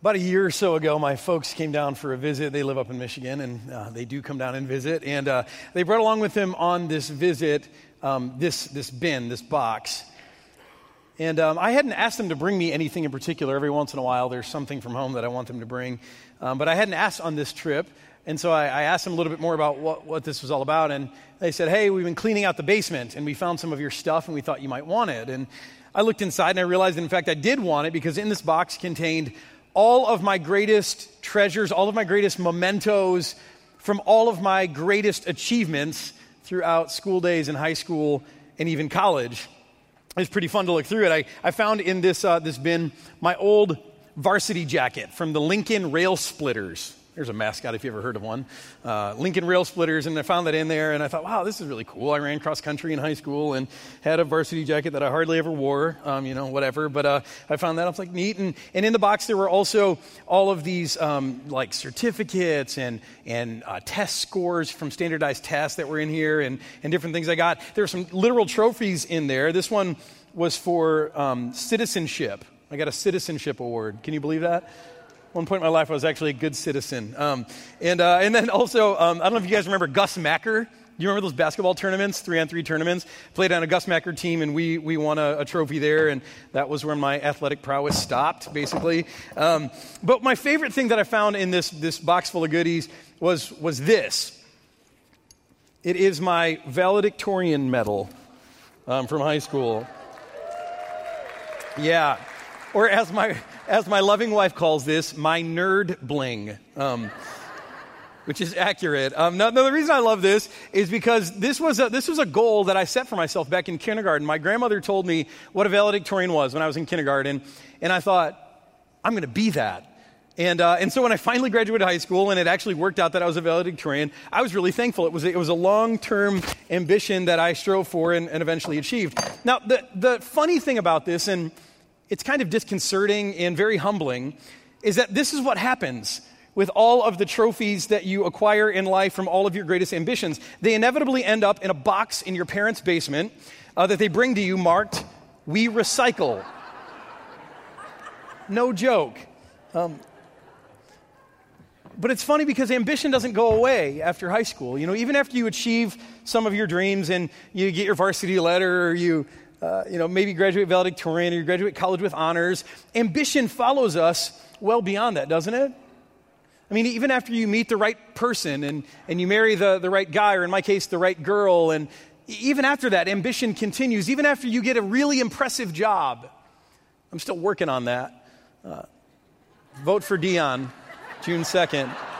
About a year or so ago, my folks came down for a visit. They live up in Michigan, and uh, they do come down and visit. And uh, they brought along with them on this visit um, this, this bin, this box. And um, I hadn't asked them to bring me anything in particular. Every once in a while, there's something from home that I want them to bring. Um, but I hadn't asked on this trip. And so I, I, asked them a little bit more about what, what this was all about. And they said, Hey, we've been cleaning out the basement, and we found some of your stuff, and we thought you might want it. And I looked inside, and I realized that, in fact, I did want it because in this box contained all of my greatest treasures, all of my greatest mementos from all of my greatest achievements throughout school days in high school and even college. It's pretty fun to look through it. I, I found in this, uh, this bin my old varsity jacket from the Lincoln Rail Splitters. There's a mascot if you ever heard of one. Uh, Lincoln Rail Splitters, and I found that in there, and I thought, wow, this is really cool. I ran cross country in high school and had a varsity jacket that I hardly ever wore, um, you know, whatever. But uh, I found that I was like neat, and, and in the box there were also all of these um, like certificates and and uh, test scores from standardized tests that were in here, and and different things I got. There were some literal trophies in there. This one was for um, citizenship. I got a citizenship award. Can you believe that? One point in my life, I was actually a good citizen. Um, and, uh, and then also, um, I don't know if you guys remember Gus Macker. Do you remember those basketball tournaments, three on three tournaments? Played on a Gus Macker team, and we, we won a, a trophy there, and that was where my athletic prowess stopped, basically. Um, but my favorite thing that I found in this, this box full of goodies was, was this it is my valedictorian medal um, from high school. Yeah. Or as my, as my loving wife calls this, my nerd bling. Um, which is accurate. Um, the reason I love this is because this was, a, this was a goal that I set for myself back in kindergarten. My grandmother told me what a valedictorian was when I was in kindergarten, and I thought, I'm going to be that. And, uh, and so when I finally graduated high school and it actually worked out that I was a valedictorian, I was really thankful. It was, it was a long term ambition that I strove for and, and eventually achieved. Now, the, the funny thing about this, and it's kind of disconcerting and very humbling is that this is what happens with all of the trophies that you acquire in life from all of your greatest ambitions. They inevitably end up in a box in your parents' basement uh, that they bring to you marked, We Recycle. no joke. Um, but it's funny because ambition doesn't go away after high school. You know, even after you achieve some of your dreams and you get your varsity letter or you uh, you know, maybe graduate valedictorian or you graduate college with honors. Ambition follows us well beyond that, doesn't it? I mean, even after you meet the right person and, and you marry the, the right guy, or in my case, the right girl, and even after that, ambition continues. Even after you get a really impressive job, I'm still working on that. Uh, vote for Dion, June 2nd.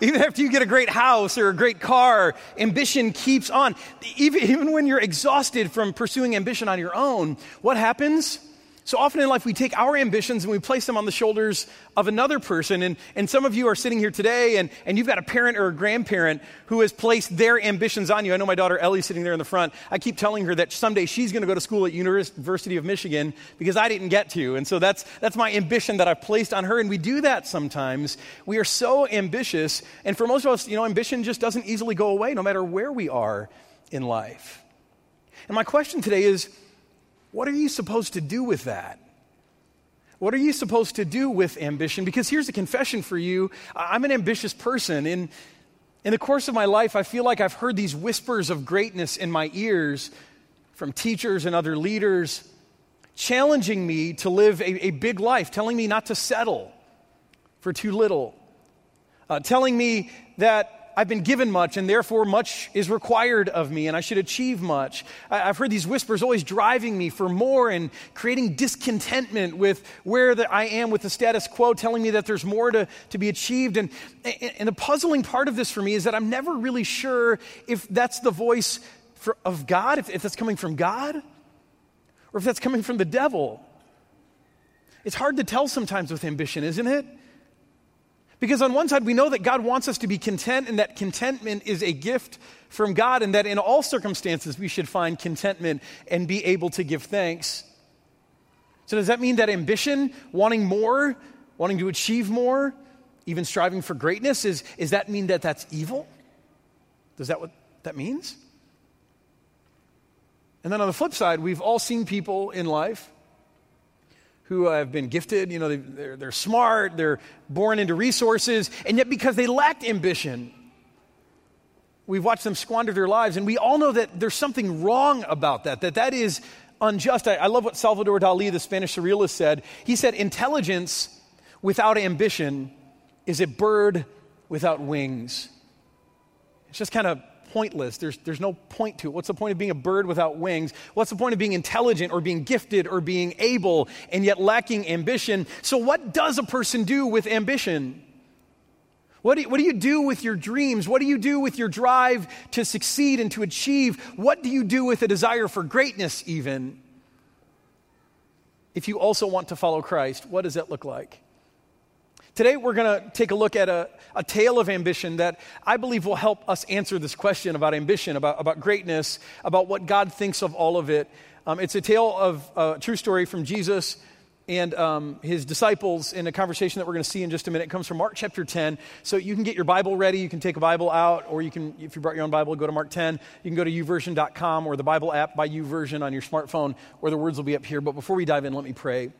Even after you get a great house or a great car, ambition keeps on. Even, even when you're exhausted from pursuing ambition on your own, what happens? So often in life, we take our ambitions and we place them on the shoulders of another person. And, and some of you are sitting here today and, and you've got a parent or a grandparent who has placed their ambitions on you. I know my daughter Ellie sitting there in the front. I keep telling her that someday she's going to go to school at University of Michigan because I didn't get to. And so that's, that's my ambition that I've placed on her. And we do that sometimes. We are so ambitious. And for most of us, you know, ambition just doesn't easily go away no matter where we are in life. And my question today is, what are you supposed to do with that? What are you supposed to do with ambition? Because here's a confession for you I'm an ambitious person. In, in the course of my life, I feel like I've heard these whispers of greatness in my ears from teachers and other leaders, challenging me to live a, a big life, telling me not to settle for too little, uh, telling me that I've been given much, and therefore much is required of me, and I should achieve much. I've heard these whispers always driving me for more and creating discontentment with where the, I am with the status quo, telling me that there's more to, to be achieved. And, and the puzzling part of this for me is that I'm never really sure if that's the voice for, of God, if, if that's coming from God, or if that's coming from the devil. It's hard to tell sometimes with ambition, isn't it? Because on one side, we know that God wants us to be content and that contentment is a gift from God, and that in all circumstances we should find contentment and be able to give thanks. So, does that mean that ambition, wanting more, wanting to achieve more, even striving for greatness, is, is that mean that that's evil? Does that what that means? And then on the flip side, we've all seen people in life who have been gifted. You know, they, they're, they're smart, they're born into resources, and yet because they lacked ambition, we've watched them squander their lives. And we all know that there's something wrong about that, that that is unjust. I, I love what Salvador Dali, the Spanish surrealist, said. He said, Intelligence without ambition is a bird without wings. It's just kind of pointless. There's, there's no point to it. What's the point of being a bird without wings? What's the point of being intelligent or being gifted or being able and yet lacking ambition? So, what does a person do with ambition? What do, you, what do you do with your dreams? What do you do with your drive to succeed and to achieve? What do you do with a desire for greatness, even? If you also want to follow Christ, what does that look like? Today, we're going to take a look at a, a tale of ambition that I believe will help us answer this question about ambition, about, about greatness, about what God thinks of all of it. Um, it's a tale of a true story from Jesus and um, his disciples in a conversation that we're going to see in just a minute. It comes from Mark chapter 10. So you can get your Bible ready. You can take a Bible out, or you can, if you brought your own Bible, go to Mark 10. You can go to youversion.com or the Bible app by YouVersion on your smartphone, or the words will be up here. But before we dive in, let me pray.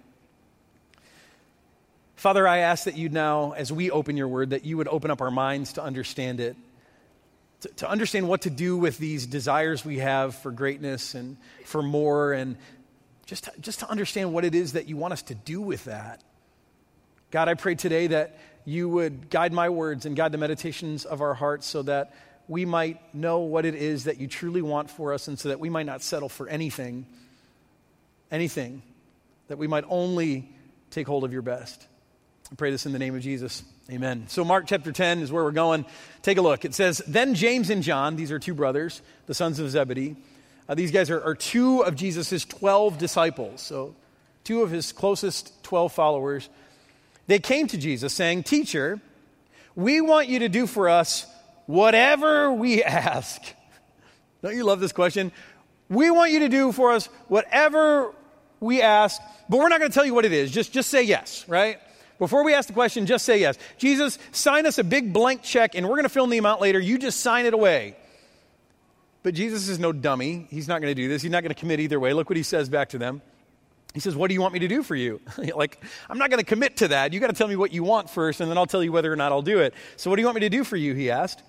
Father, I ask that you now, as we open your word, that you would open up our minds to understand it, to, to, understand what to do with these desires we have for greatness and for more, and just to, just to understand what it is that you want us to do with that. God, I pray today that you would guide my words and guide the meditations of our hearts so that we might know what it is that you truly want for us and so that we might not settle for anything, anything, that we might only take hold of your best. I pray this in the name of Jesus. Amen. So, Mark chapter 10 is where we're going. Take a look. It says, Then James and John, these are two brothers, the sons of Zebedee. Uh, these guys are, are two of Jesus' 12 disciples, so two of his closest 12 followers. They came to Jesus saying, Teacher, we want you to do for us whatever we ask. Don't you love this question? We want you to do for us whatever we ask, but we're not going to tell you what it is. Just, just say yes, right? Before we ask the question, just say yes. Jesus, sign us a big blank check and we're going to fill the amount later. You just sign it away. But Jesus is no dummy. He's not going to do this. He's not going to commit either way. Look what he says back to them. He says, What do you want me to do for you? like, I'm not going to commit to that. You got to tell me what you want first, and then I'll tell you whether or not I'll do it. So, what do you want me to do for you? He asked.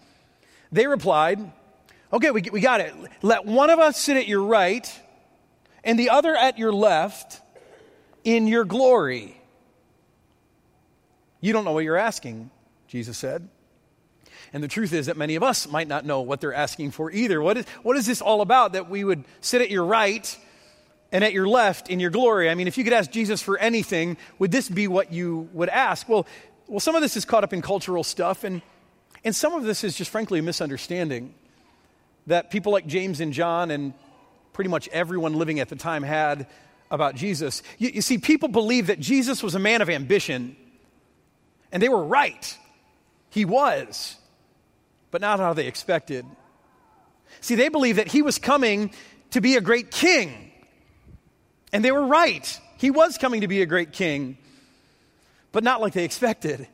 They replied, Okay, we, we got it. Let one of us sit at your right and the other at your left in your glory. You don't know what you're asking, Jesus said. And the truth is that many of us might not know what they're asking for either. What is, what is this all about that we would sit at your right and at your left in your glory? I mean, if you could ask Jesus for anything, would this be what you would ask? Well, well some of this is caught up in cultural stuff, and, and some of this is just frankly a misunderstanding that people like James and John and pretty much everyone living at the time had about Jesus. You, you see, people believe that Jesus was a man of ambition and they were right. He was, but not how they expected. See, they believed that he was coming to be a great king. And they were right. He was coming to be a great king, but not like they expected.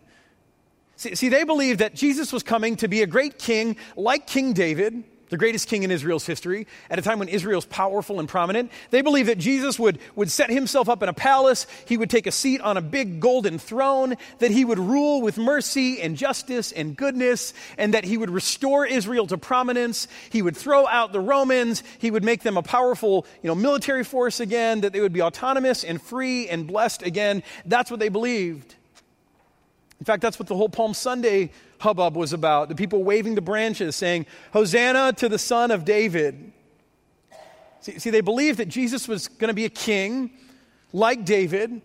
See, see, they believed that Jesus was coming to be a great king like King David, the greatest king in Israel's history, at a time when Israel's powerful and prominent. They believed that Jesus would, would set himself up in a palace, he would take a seat on a big golden throne, that he would rule with mercy and justice and goodness, and that he would restore Israel to prominence. He would throw out the Romans, he would make them a powerful you know, military force again, that they would be autonomous and free and blessed again. That's what they believed. In fact, that's what the whole Palm Sunday hubbub was about. The people waving the branches saying, Hosanna to the Son of David. See, see they believed that Jesus was going to be a king like David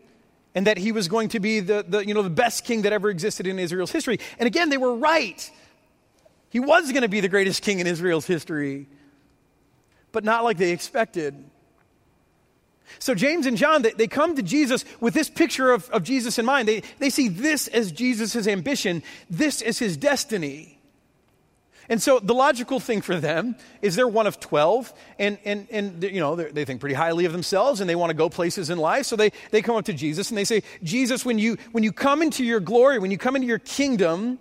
and that he was going to be the, the, you know, the best king that ever existed in Israel's history. And again, they were right. He was going to be the greatest king in Israel's history, but not like they expected. So, James and John, they, come to Jesus with this picture of, of Jesus in mind. They, they see this as Jesus' ambition, this as his destiny. And so the logical thing for them is they're one of 12, and, and, and you know, they think pretty highly of themselves, and they want to go places in life. So they, they come up to Jesus and they say, Jesus, when you, when you come into your glory, when you come into your kingdom,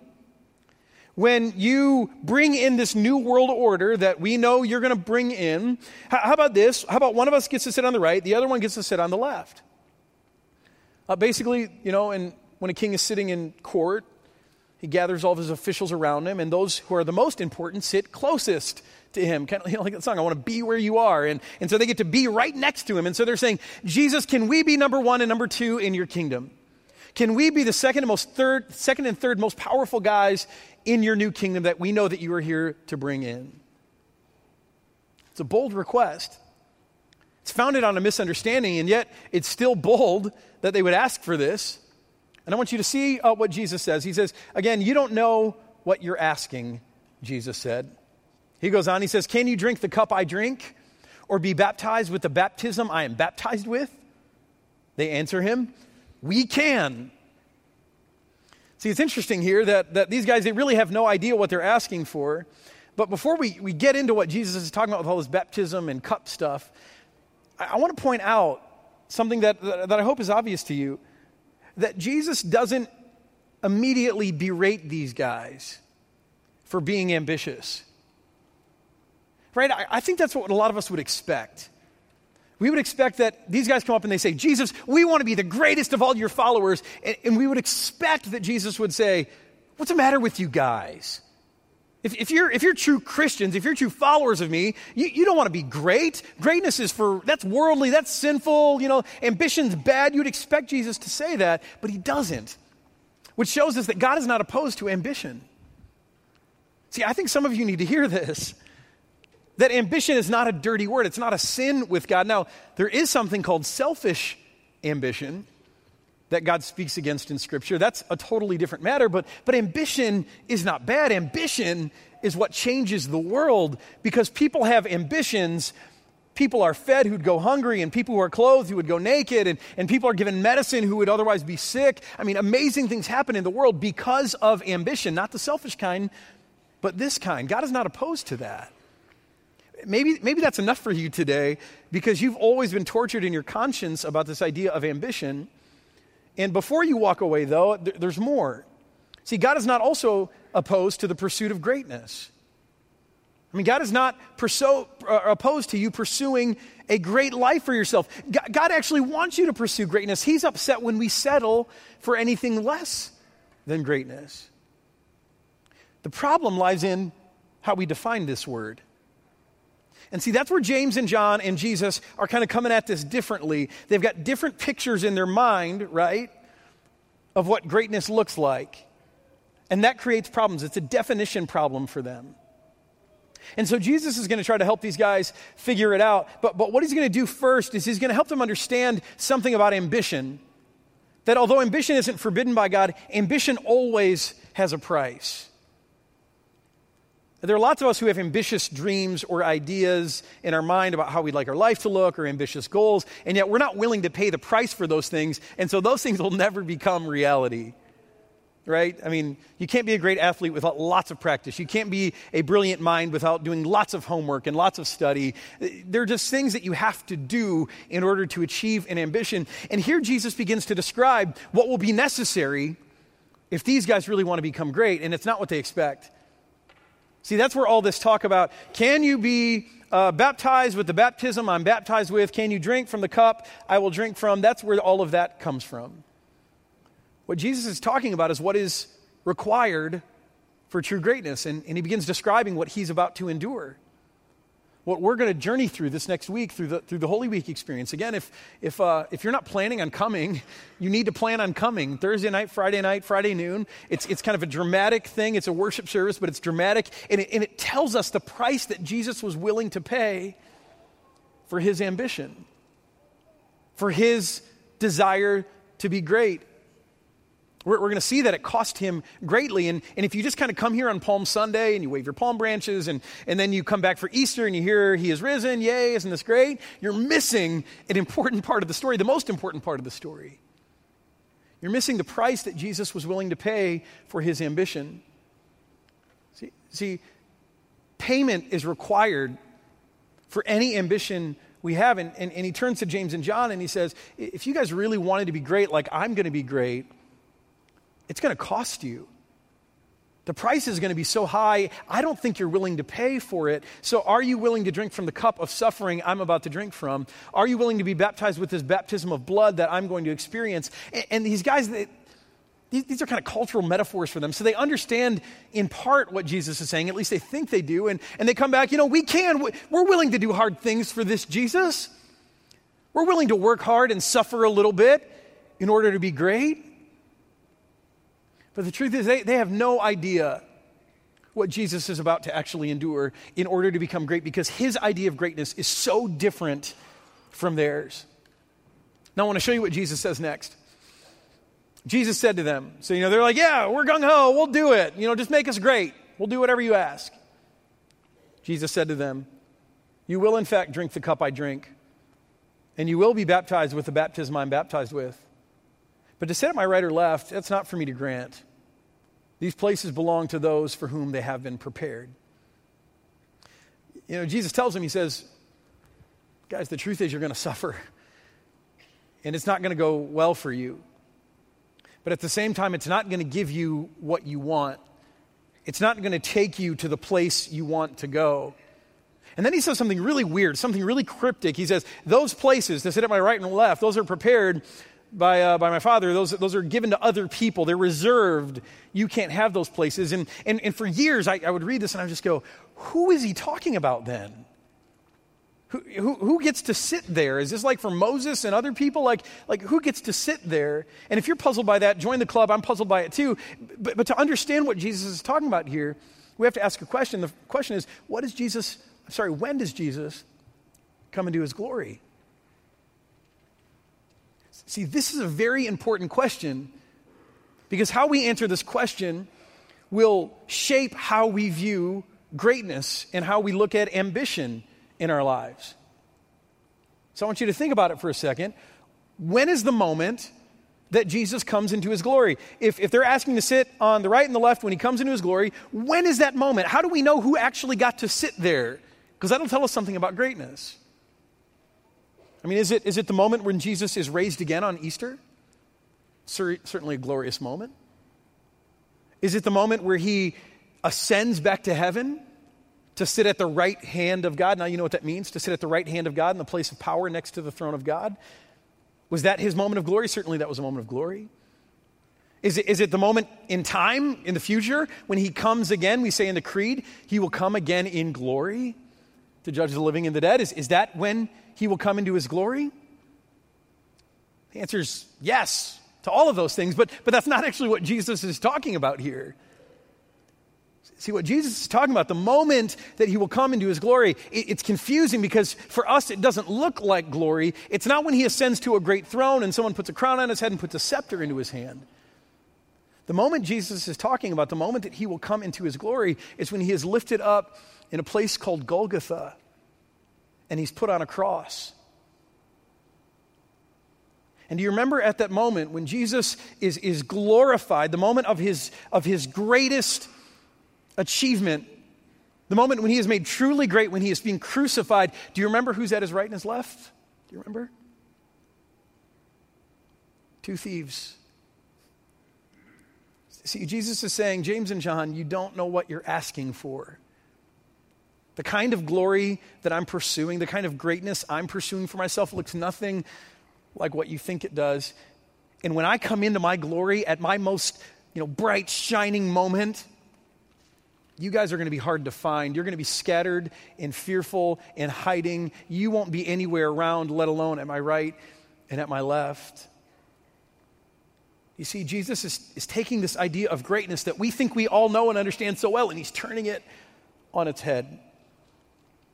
when you bring in this new world order that we know you're going to bring in, how, about this? How about one of us gets to sit on the right, the other one gets to sit on the left? Uh, basically, you know, and when a king is sitting in court, he gathers all of his officials around him, and those who are the most important sit closest to him. Kind of you know, like that song, I want to be where you are. And, and so they get to be right next to him. And so they're saying, Jesus, can we be number one and number two in your kingdom? Can we be the second and most third, second and third most powerful guys in your new kingdom that we know that you are here to bring in? It's a bold request. It's founded on a misunderstanding, and yet it's still bold that they would ask for this. And I want you to see uh, what Jesus says. He says, again, you don't know what you're asking, Jesus said. He goes on, he says, Can you drink the cup I drink or be baptized with the baptism I am baptized with? They answer him, We can. See, it's interesting here that, that these guys, they really have no idea what they're asking for. But before we, we get into what Jesus is talking about with all this baptism and cup stuff, I, I want to point out something that, that, I hope is obvious to you that Jesus doesn't immediately berate these guys for being ambitious. Right? I, I think that's what a lot of us would expect. We would expect that these guys come up and they say, Jesus, we want to be the greatest of all your followers. And, and we would expect that Jesus would say, What's the matter with you guys? If, if, you're, if you're true Christians, if you're true followers of me, you, you don't want to be great. Greatness is for, that's worldly, that's sinful, you know, ambition's bad. You'd expect Jesus to say that, but he doesn't. Which shows us that God is not opposed to ambition. See, I think some of you need to hear this that ambition is not a dirty word, it's not a sin with God. Now, there is something called selfish ambition that God speaks against in Scripture. That's a totally different matter, but, but ambition is not bad. Ambition is what changes the world because people have ambitions. People are fed who'd go hungry, and people who are clothed who would go naked, and, and people are given medicine who would otherwise be sick. I mean, amazing things happen in the world because of ambition, not the selfish kind, but this kind. God is not opposed to that maybe, maybe that's enough for you today because you've always been tortured in your conscience about this idea of ambition. And before you walk away, though, th- there's more. See, God is not also opposed to the pursuit of greatness. I mean, God is not perso- uh, opposed to you pursuing a great life for yourself. God, God actually wants you to pursue greatness. He's upset when we settle for anything less than greatness. The problem lies in how we define this word. And see, that's where James and John and Jesus are kind of coming at this differently. They've got different pictures in their mind, right, of what greatness looks like. And that creates problems. It's a definition problem for them. And so Jesus is going to try to help these guys figure it out. But, but what he's going to do first is he's going to help them understand something about ambition. That although ambition isn't forbidden by God, ambition always has a price. There are lots of us who have ambitious dreams or ideas in our mind about how we'd like our life to look or ambitious goals, and yet we're not willing to pay the price for those things, and so those things will never become reality. Right? I mean, you can't be a great athlete without lots of practice. You can't be a brilliant mind without doing lots of homework and lots of study. There are just things that you have to do in order to achieve an ambition. And here Jesus begins to describe what will be necessary if these guys really want to become great, and it's not what they expect. See, that's where all this talk about can you be uh, baptized with the baptism I'm baptized with? Can you drink from the cup I will drink from? That's where all of that comes from. What Jesus is talking about is what is required for true greatness. And, and he begins describing what he's about to endure what we're going to journey through this next week through the, through the Holy Week experience. Again, if, if, uh, if you're not planning on coming, you need to plan on coming. Thursday night, Friday night, Friday noon. It's, it's kind of a dramatic thing. It's a worship service, but it's dramatic. And it, and it tells us the price that Jesus was willing to pay for his ambition, for his desire to be great. We're, we're going to see that it cost him greatly. And, and if you just kind of come here on Palm Sunday and you wave your palm branches and, and then you come back for Easter and you hear he is risen, yay, isn't this great? You're missing an important part of the story, the most important part of the story. You're missing the price that Jesus was willing to pay for his ambition. See, see payment is required for any ambition we have. And, and, and, he turns to James and John and he says, If you guys really wanted to be great, like I'm going to be great, it's going to cost you. The price is going to be so high, I don't think you're willing to pay for it. So, are you willing to drink from the cup of suffering I'm about to drink from? Are you willing to be baptized with this baptism of blood that I'm going to experience? And, these guys, they, these, these, are kind of cultural metaphors for them. So, they understand in part what Jesus is saying, at least they think they do. And, and they come back, you know, we can, we're willing to do hard things for this Jesus. We're willing to work hard and suffer a little bit in order to be great. But the truth is, they, they have no idea what Jesus is about to actually endure in order to become great because his idea of greatness is so different from theirs. Now, I want to show you what Jesus says next. Jesus said to them, so, you know, they're like, yeah, we're gung ho, we'll do it. You know, just make us great. We'll do whatever you ask. Jesus said to them, You will, in fact, drink the cup I drink, and you will be baptized with the baptism I'm baptized with. But to sit at my right or left, that's not for me to grant. These places belong to those for whom they have been prepared. You know, Jesus tells them, He says, Guys, the truth is you're going to suffer, and it's not going to go well for you. But at the same time, it's not going to give you what you want. It's not going to take you to the place you want to go. And then he says something really weird, something really cryptic. He says, Those places to sit at my right and left, those are prepared by, uh, by my father, those, those are given to other people. They're reserved. You can't have those places. And, and, and for years, I, I would read this and I would just go, who is he talking about then? Who, who, who, gets to sit there? Is this like for Moses and other people? Like, like, who gets to sit there? And if you're puzzled by that, join the club. I'm puzzled by it too. But, but to understand what Jesus is talking about here, we have to ask a question. The question is, what is Jesus, sorry, when does Jesus come into his glory? See, this is a very important question because how we answer this question will shape how we view greatness and how we look at ambition in our lives. So I want you to think about it for a second. When is the moment that Jesus comes into his glory? If, if they're asking to sit on the right and the left when he comes into his glory, when is that moment? How do we know who actually got to sit there? Because that'll tell us something about greatness. I mean, is it, is it the moment when Jesus is raised again on Easter? Certainly a glorious moment. Is it the moment where he ascends back to heaven to sit at the right hand of God? Now, you know what that means to sit at the right hand of God in the place of power next to the throne of God. Was that his moment of glory? Certainly that was a moment of glory. Is it, is it the moment in time, in the future, when he comes again? We say in the Creed, he will come again in glory to judge the living and the dead. Is, is that when he will come into his glory? The answer is yes to all of those things, but, but that's not actually what Jesus is talking about here. See, what Jesus is talking about, the moment that he will come into his glory, it, it's confusing because for us it doesn't look like glory. It's not when he ascends to a great throne and someone puts a crown on his head and puts a scepter into his hand. The moment Jesus is talking about, the moment that he will come into his glory, is when he is lifted up in a place called Golgotha and he's put on a cross. And do you remember at that moment when Jesus is, is glorified, the moment of his, of his greatest achievement, the moment when he is made truly great, when he is being crucified, do you remember who's at his right and his left? Do you remember? Two thieves. See, Jesus is saying, James and John, you don't know what you're asking for. The kind of glory that I'm pursuing, the kind of greatness I'm pursuing for myself looks nothing like what you think it does. And when I come into my glory at my most, you know, bright shining moment, you guys are going to be hard to find. You're going to be scattered and fearful and hiding. You won't be anywhere around, let alone at my right and at my left. You see, Jesus is, is taking this idea of greatness that we think we all know and understand so well, and he's turning it on its head.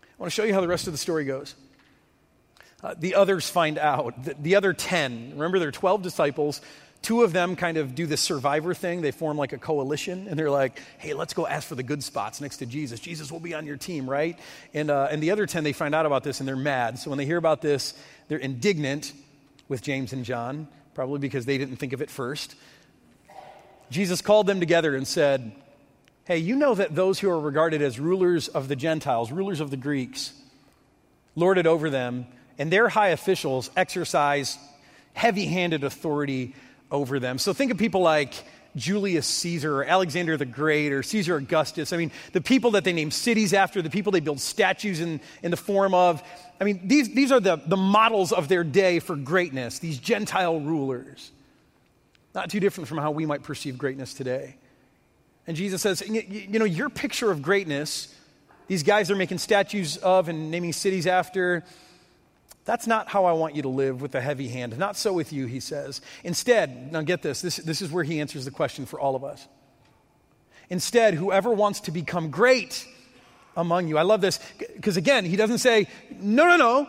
I want to show you how the rest of the story goes. Uh, the others find out. The, the other 10, remember, there are 12 disciples. Two of them kind of do this survivor thing. They form like a coalition, and they're like, hey, let's go ask for the good spots next to Jesus. Jesus will be on your team, right? And, uh, and the other 10, they find out about this, and they're mad. So when they hear about this, they're indignant with James and John, probably because they didn't think of it first. Jesus called them together and said, Hey, you know that those who are regarded as rulers of the Gentiles, rulers of the Greeks, lord it over them, and their high officials exercise heavy handed authority over them. So think of people like Julius Caesar or Alexander the Great or Caesar Augustus. I mean, the people that they name cities after, the people they build statues in, in the form of. I mean, these, these are the, the models of their day for greatness, these Gentile rulers. Not too different from how we might perceive greatness today. And Jesus says, you, know, your picture of greatness, these guys are making statues of and naming cities after, that's not how I want you to live with a heavy hand. Not so with you, he says. Instead, now get this, this, this is where he answers the question for all of us. Instead, whoever wants to become great among you, I love this, because again, he doesn't say, no, no, no,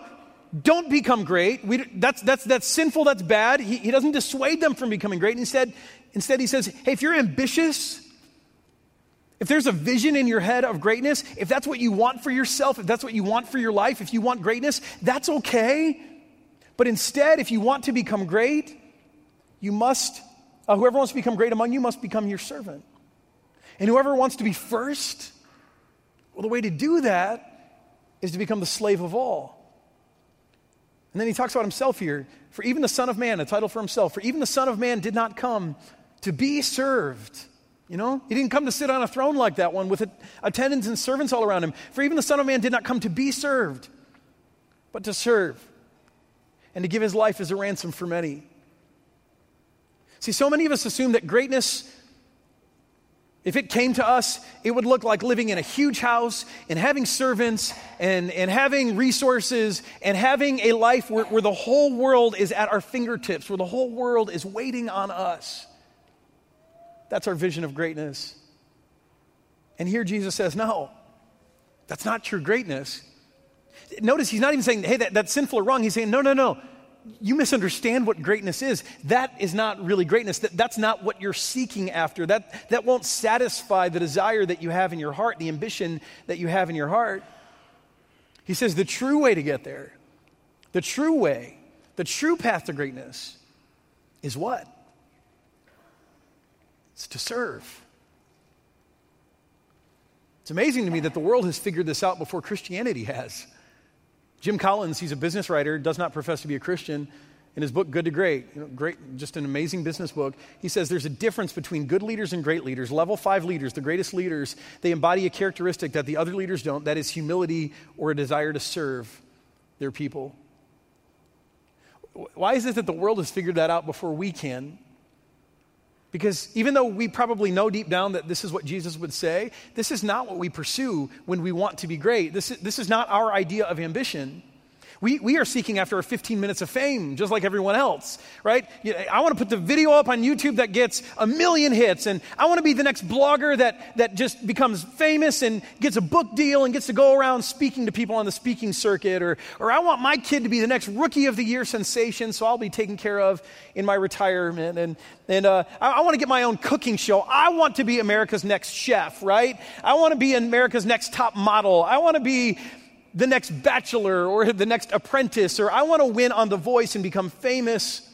don't become great. We, that's, that's, that's sinful, that's bad. He, he doesn't dissuade them from becoming great. Instead, instead, he says, hey, if you're ambitious, if there's a vision in your head of greatness, if that's what you want for yourself, if that's what you want for your life, if you want greatness, that's okay. But instead, if you want to become great, you must, uh, whoever wants to become great among you must become your servant. And whoever wants to be first, well, the way to do that is to become the slave of all. And then he talks about himself here. For even the Son of Man, a title for himself, for even the Son of Man did not come to be served you know, he didn't come to sit on a throne like that one with attendants and servants all around him. For even the Son of Man did not come to be served, but to serve and to give his life as a ransom for many. See, so many of us assume that greatness, if it came to us, it would look like living in a huge house and having servants and, and having resources and having a life where, where the whole world is at our fingertips, where the whole world is waiting on us. That's our vision of greatness. And here Jesus says, no, that's not true greatness. Notice he's not even saying, hey, that, that's sinful or wrong. He's saying, no, no, no. You misunderstand what greatness is. That is not really greatness. That, that's not what you're seeking after. That, that won't satisfy the desire that you have in your heart, the ambition that you have in your heart. He says the true way to get there, the true way, the true path to greatness is what? It's to serve. It's amazing to me that the world has figured this out before Christianity has. Jim Collins, he's a business writer, does not profess to be a Christian. In his book, Good to Great, you know, great, just an amazing business book, he says there's a difference between good leaders and great leaders. Level five leaders, the greatest leaders, they embody a characteristic that the other leaders don't that is humility or a desire to serve their people. Why is it that the world has figured that out before we can? Because even though we probably know deep down that this is what Jesus would say, this is not what we pursue when we want to be great. This is, this is not our idea of ambition. We, we are seeking after our 15 minutes of fame, just like everyone else, right? I want to put the video up on YouTube that gets a million hits, and I want to be the next blogger that, that just becomes famous and gets a book deal and gets to go around speaking to people on the speaking circuit, or, or I want my kid to be the next rookie of the year sensation, so I'll be taken care of in my retirement. And, and uh, I, I want to get my own cooking show. I want to be America's next chef, right? I want to be America's next top model. I want to be the next bachelor or the next apprentice, or I want to win on The Voice and become famous.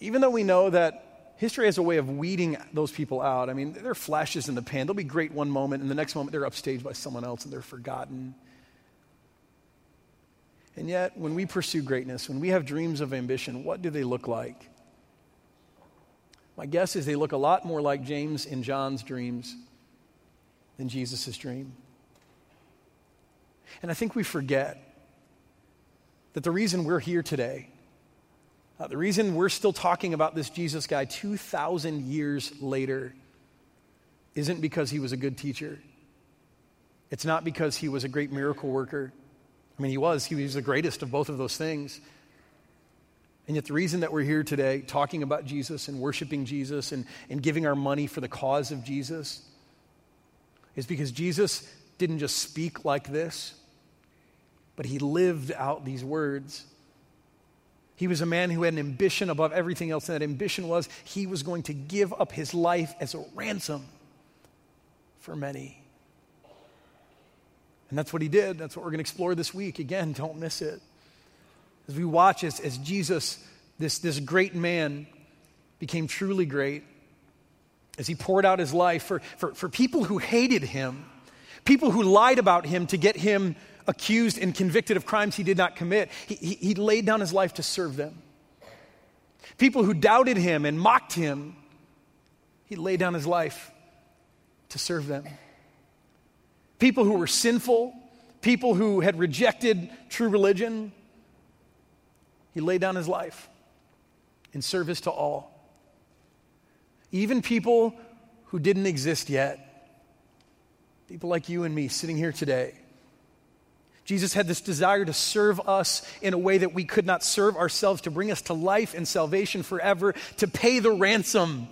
Even though we know that history has a way of weeding those people out. I mean, there are flashes in the pan. They'll be great one moment, and the next moment they're upstaged by someone else and they're forgotten. And yet, when we pursue greatness, when we have dreams of ambition, what do they look like? My guess is they look a lot more like James and John's dreams than Jesus' dream. And I think we forget that the reason we're here today, uh, the reason we're still talking about this Jesus guy 2,000 years later, isn't because he was a good teacher. It's not because he was a great miracle worker. I mean, he was, he was the greatest of both of those things. And yet, the reason that we're here today talking about Jesus and worshiping Jesus and, and giving our money for the cause of Jesus is because Jesus didn't just speak like this, but he lived out these words. He was a man who had an ambition above everything else, and that ambition was he was going to give up his life as a ransom for many. And that's what he did. That's what we're going to explore this week. Again, don't miss it. As we watch as, as Jesus, this, this great man, became truly great, as he poured out his life for, for, for people who hated him, people who lied about him to get him accused and convicted of crimes he did not commit. He, he, laid down his life to serve them. People who doubted him and mocked him, he laid down his life to serve them. People who were sinful, people who had rejected true religion, he laid down his life in service to all. Even people who didn't exist yet. People like you and me sitting here today. Jesus had this desire to serve us in a way that we could not serve ourselves, to bring us to life and salvation forever, to pay the ransom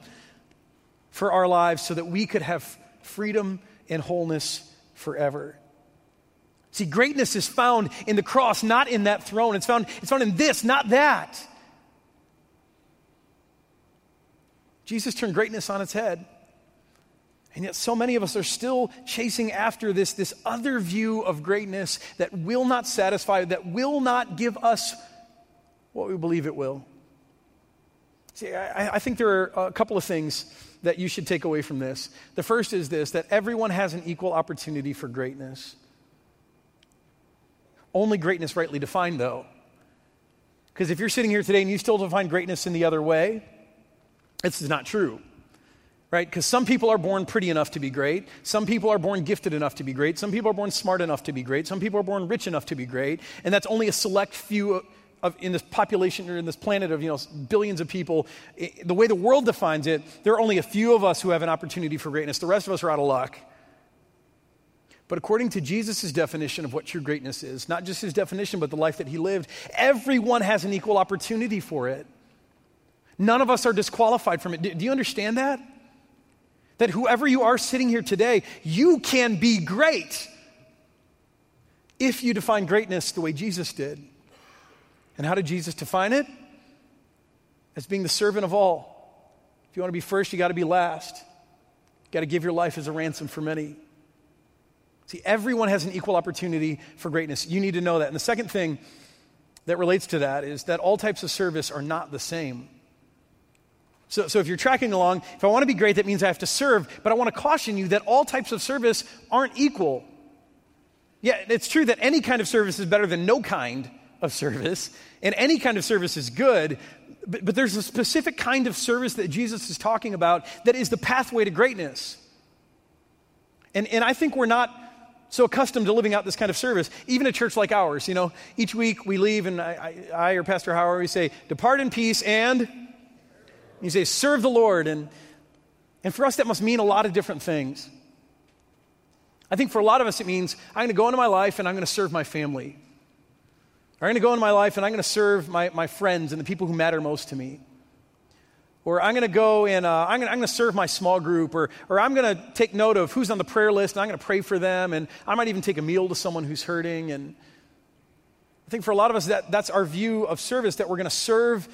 for our lives so that we could have freedom and wholeness forever. See, greatness is found in the cross, not in that throne. It's found, it's found in this, not that. Jesus turned greatness on its head. And yet, so many of us are still chasing after this, this other view of greatness that will not satisfy, that will not give us what we believe it will. See, I, I think there are a couple of things that you should take away from this. The first is this that everyone has an equal opportunity for greatness. Only greatness rightly defined, though. Because if you're sitting here today and you still define greatness in the other way, this is not true. Right? Because some people are born pretty enough to be great. Some people are born gifted enough to be great. Some people are born smart enough to be great. Some people are born rich enough to be great. And that's only a select few of, of, in this population or in this planet of you know billions of people. the way the world defines it, there are only a few of us who have an opportunity for greatness. The rest of us are out of luck. But according to Jesus' definition of what true greatness is, not just his definition, but the life that he lived, everyone has an equal opportunity for it. None of us are disqualified from it. Do you understand that? That whoever you are sitting here today, you can be great if you define greatness the way Jesus did. And how did Jesus define it? As being the servant of all. If you want to be first, you got to be last. You got to give your life as a ransom for many. See, everyone has an equal opportunity for greatness. You need to know that. And the second thing that relates to that is that all types of service are not the same. So, so if you're tracking along, if I want to be great, that means I have to serve, but I want to caution you that all types of service aren't equal. Yeah, it's true that any kind of service is better than no kind of service, and any kind of service is good, but, but there's a specific kind of service that Jesus is talking about that is the pathway to greatness. And, and I think we're not so accustomed to living out this kind of service, even a church like ours. You know, each week we leave, and I, I, I or Pastor Howard, we say, Depart in peace and you say, Serve the Lord. And, and for us, that must mean a lot of different things. I think for a lot of us, it means I'm going to go into my life and I'm going to serve my family. I'm going to go into my life and I'm going to serve my, my friends and the people who matter most to me. Or I'm going to go and uh, I'm, going to serve my small group. Or, or I'm going to take note of who's on the prayer list and I'm going to pray for them. And I might even take a meal to someone who's hurting. And I think for a lot of us, that, that's our view of service that we're going to serve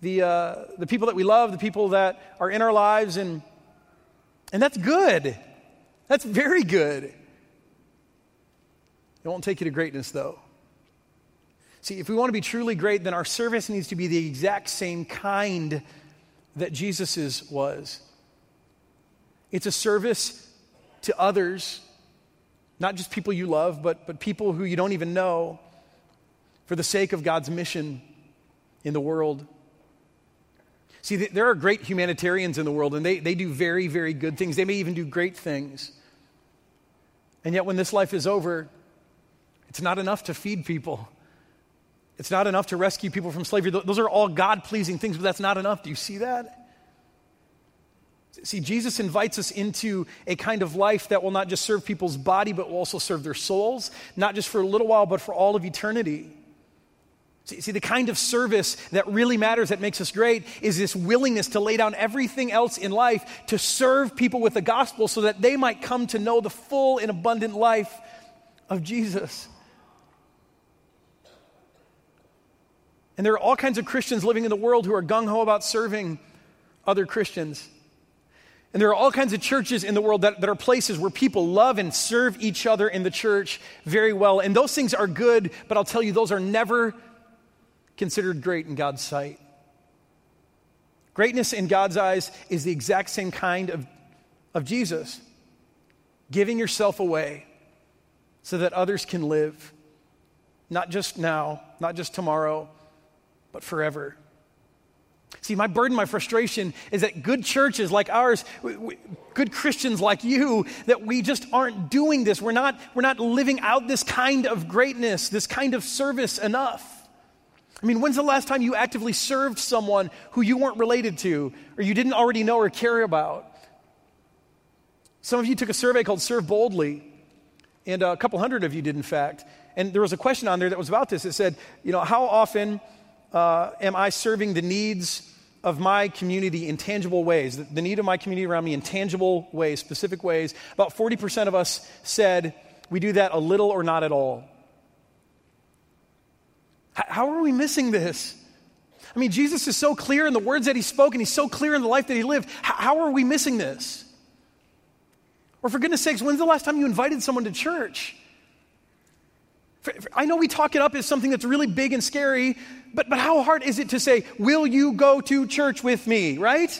the, uh, the people that we love, the people that are in our lives. And, and that's good. That's very good. It won't take you to greatness, though. See, if we want to be truly great, then our service needs to be the exact same kind that Jesus's was. It's a service to others, not just people you love, but, but people who you don't even know, for the sake of God's mission in the world. See, there are great humanitarians in the world, and they, they do very, very good things. They may even do great things. And yet, when this life is over, it's not enough to feed people. It's not enough to rescue people from slavery. Those are all God pleasing things, but that's not enough. Do you see that? See, Jesus invites us into a kind of life that will not just serve people's body, but will also serve their souls, not just for a little while, but for all of eternity. See, the kind of service that really matters, that makes us great, is this willingness to lay down everything else in life to serve people with the gospel so that they might come to know the full and abundant life of Jesus. And there are all kinds of Christians living in the world who are gung ho about serving other Christians. And there are all kinds of churches in the world that, that are places where people love and serve each other in the church very well. And those things are good, but I'll tell you, those are never considered great in God's sight. Greatness in God's eyes is the exact same kind of, of Jesus giving yourself away so that others can live, not just now, not just tomorrow, but forever. See, my burden, my frustration is that good churches like ours, good Christians like you, that we just aren't doing this. We're not, we're not living out this kind of greatness, this kind of service enough. I mean, when's the last time you actively served someone who you weren't related to or you didn't already know or care about? Some of you took a survey called Serve Boldly, and a couple hundred of you did, in fact. And there was a question on there that was about this. It said, you know, how often uh, am I serving the needs of my community in tangible ways, the, the need of my community around me in tangible ways, specific ways? About 40% of us said we do that a little or not at all. How are we missing this? I mean, Jesus is so clear in the words that he spoke, and he's so clear in the life that he lived. How are we missing this? Or, for goodness sakes, when's the last time you invited someone to church? I know we talk it up as something that's really big and scary, but, but how hard is it to say, Will you go to church with me, right?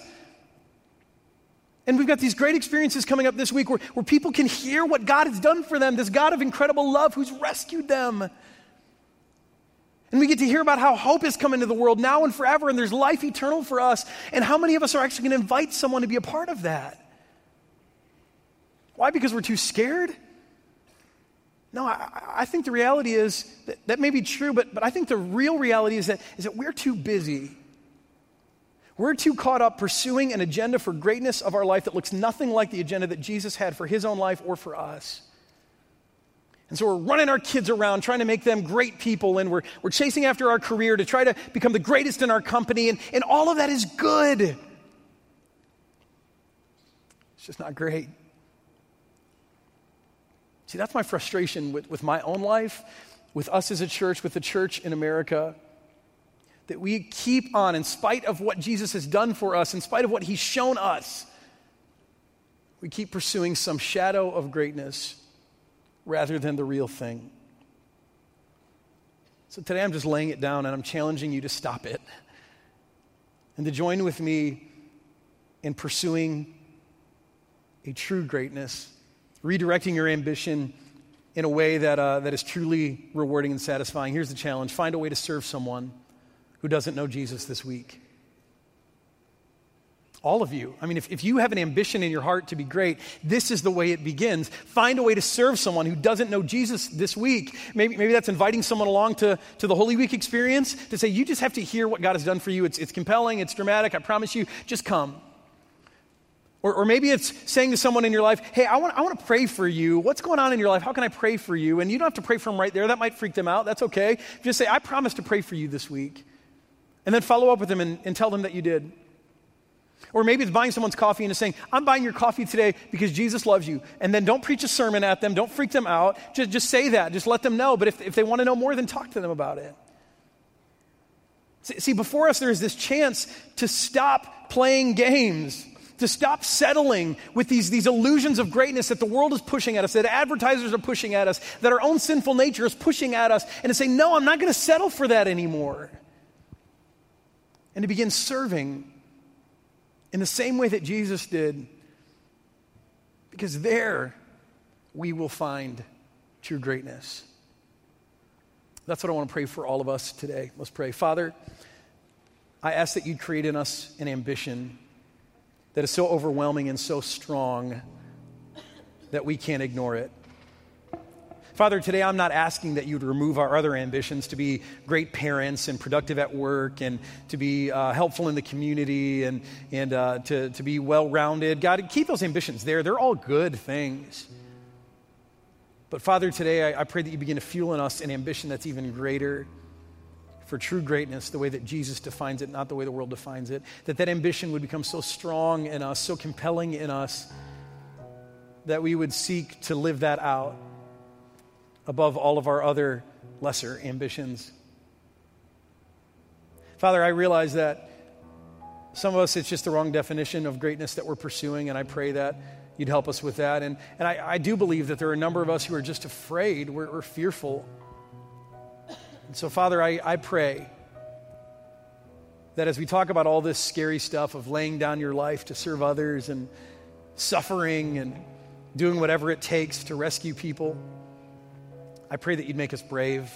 And we've got these great experiences coming up this week where, where people can hear what God has done for them, this God of incredible love who's rescued them. And we get to hear about how hope has come into the world now and forever, and there's life eternal for us. And how many of us are actually going to invite someone to be a part of that? Why? Because we're too scared? No, I, I, think the reality is that, that may be true, but, but I think the real reality is that, is that we're too busy. We're too caught up pursuing an agenda for greatness of our life that looks nothing like the agenda that Jesus had for his own life or for us. And so we're running our kids around trying to make them great people, and we're, we're chasing after our career to try to become the greatest in our company, and, and all of that is good. It's just not great. See, that's my frustration with, with my own life, with us as a church, with the church in America. That we keep on, in spite of what Jesus has done for us, in spite of what he's shown us, we keep pursuing some shadow of greatness rather than the real thing. So today I'm just laying it down and I'm challenging you to stop it and to join with me in pursuing a true greatness redirecting your ambition in a way that, uh, that is truly rewarding and satisfying. Here's the challenge find a way to serve someone who doesn't know Jesus this week. All of you. I mean, if, if you have an ambition in your heart to be great, this is the way it begins. Find a way to serve someone who doesn't know Jesus this week. Maybe, maybe that's inviting someone along to, to the Holy Week experience to say, you just have to hear what God has done for you. It's, it's compelling, it's dramatic, I promise you, just come. Or, or, maybe it's saying to someone in your life, hey, I want, I want to pray for you. What's going on in your life? How can I pray for you? And you don't have to pray for them right there. That might freak them out. That's okay. Just say, I promise to pray for you this week. And then follow up with them and, and tell them that you did. Or maybe it's buying someone's coffee and it's saying, I'm buying your coffee today because Jesus loves you. And then don't preach a sermon at them. Don't freak them out. Just, just say that. Just let them know. But if, if they want to know more, then talk to them about it. See, before us, there is this chance to stop playing games to stop settling with these, these illusions of greatness that the world is pushing at us, that advertisers are pushing at us, that our own sinful nature is pushing at us, and to say, no, I'm not going to settle for that anymore. And to begin serving in the same way that Jesus did, because there we will find true greatness. That's what I want to pray for all of us today. Let's pray. Father, I ask that you'd create in us an ambition that is so overwhelming and so strong that we can't ignore it. Father, today I'm not asking that you'd remove our other ambitions to be great parents and productive at work and to be uh, helpful in the community and, and uh, to, to be well rounded. God, keep those ambitions there. They're all good things. But Father, today I, I pray that you begin to fuel in us an ambition that's even greater for true greatness the way that Jesus defines it, not the way the world defines it. That that ambition would become so strong in us, so compelling in us, that we would seek to live that out above all of our other lesser ambitions. Father, I realize that some of us, it's just the wrong definition of greatness that we're pursuing, and I pray that you'd help us with that. And, and I, I do believe that there are a number of us who are just afraid, we're, we're fearful and so, Father, I, I pray that as we talk about all this scary stuff of laying down your life to serve others and suffering and doing whatever it takes to rescue people, I pray that you'd make us brave.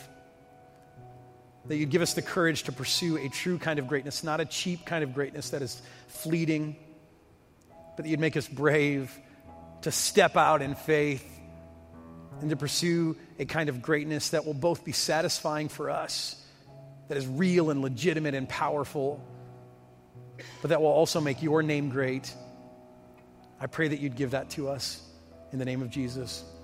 That you'd give us the courage to pursue a true kind of greatness, not a cheap kind of greatness that is fleeting, but that you'd make us brave to step out in faith and to pursue a kind of greatness that will both be satisfying for us, that is real and legitimate and powerful, but that will also make your name great. I pray that you'd give that to us in the name of Jesus.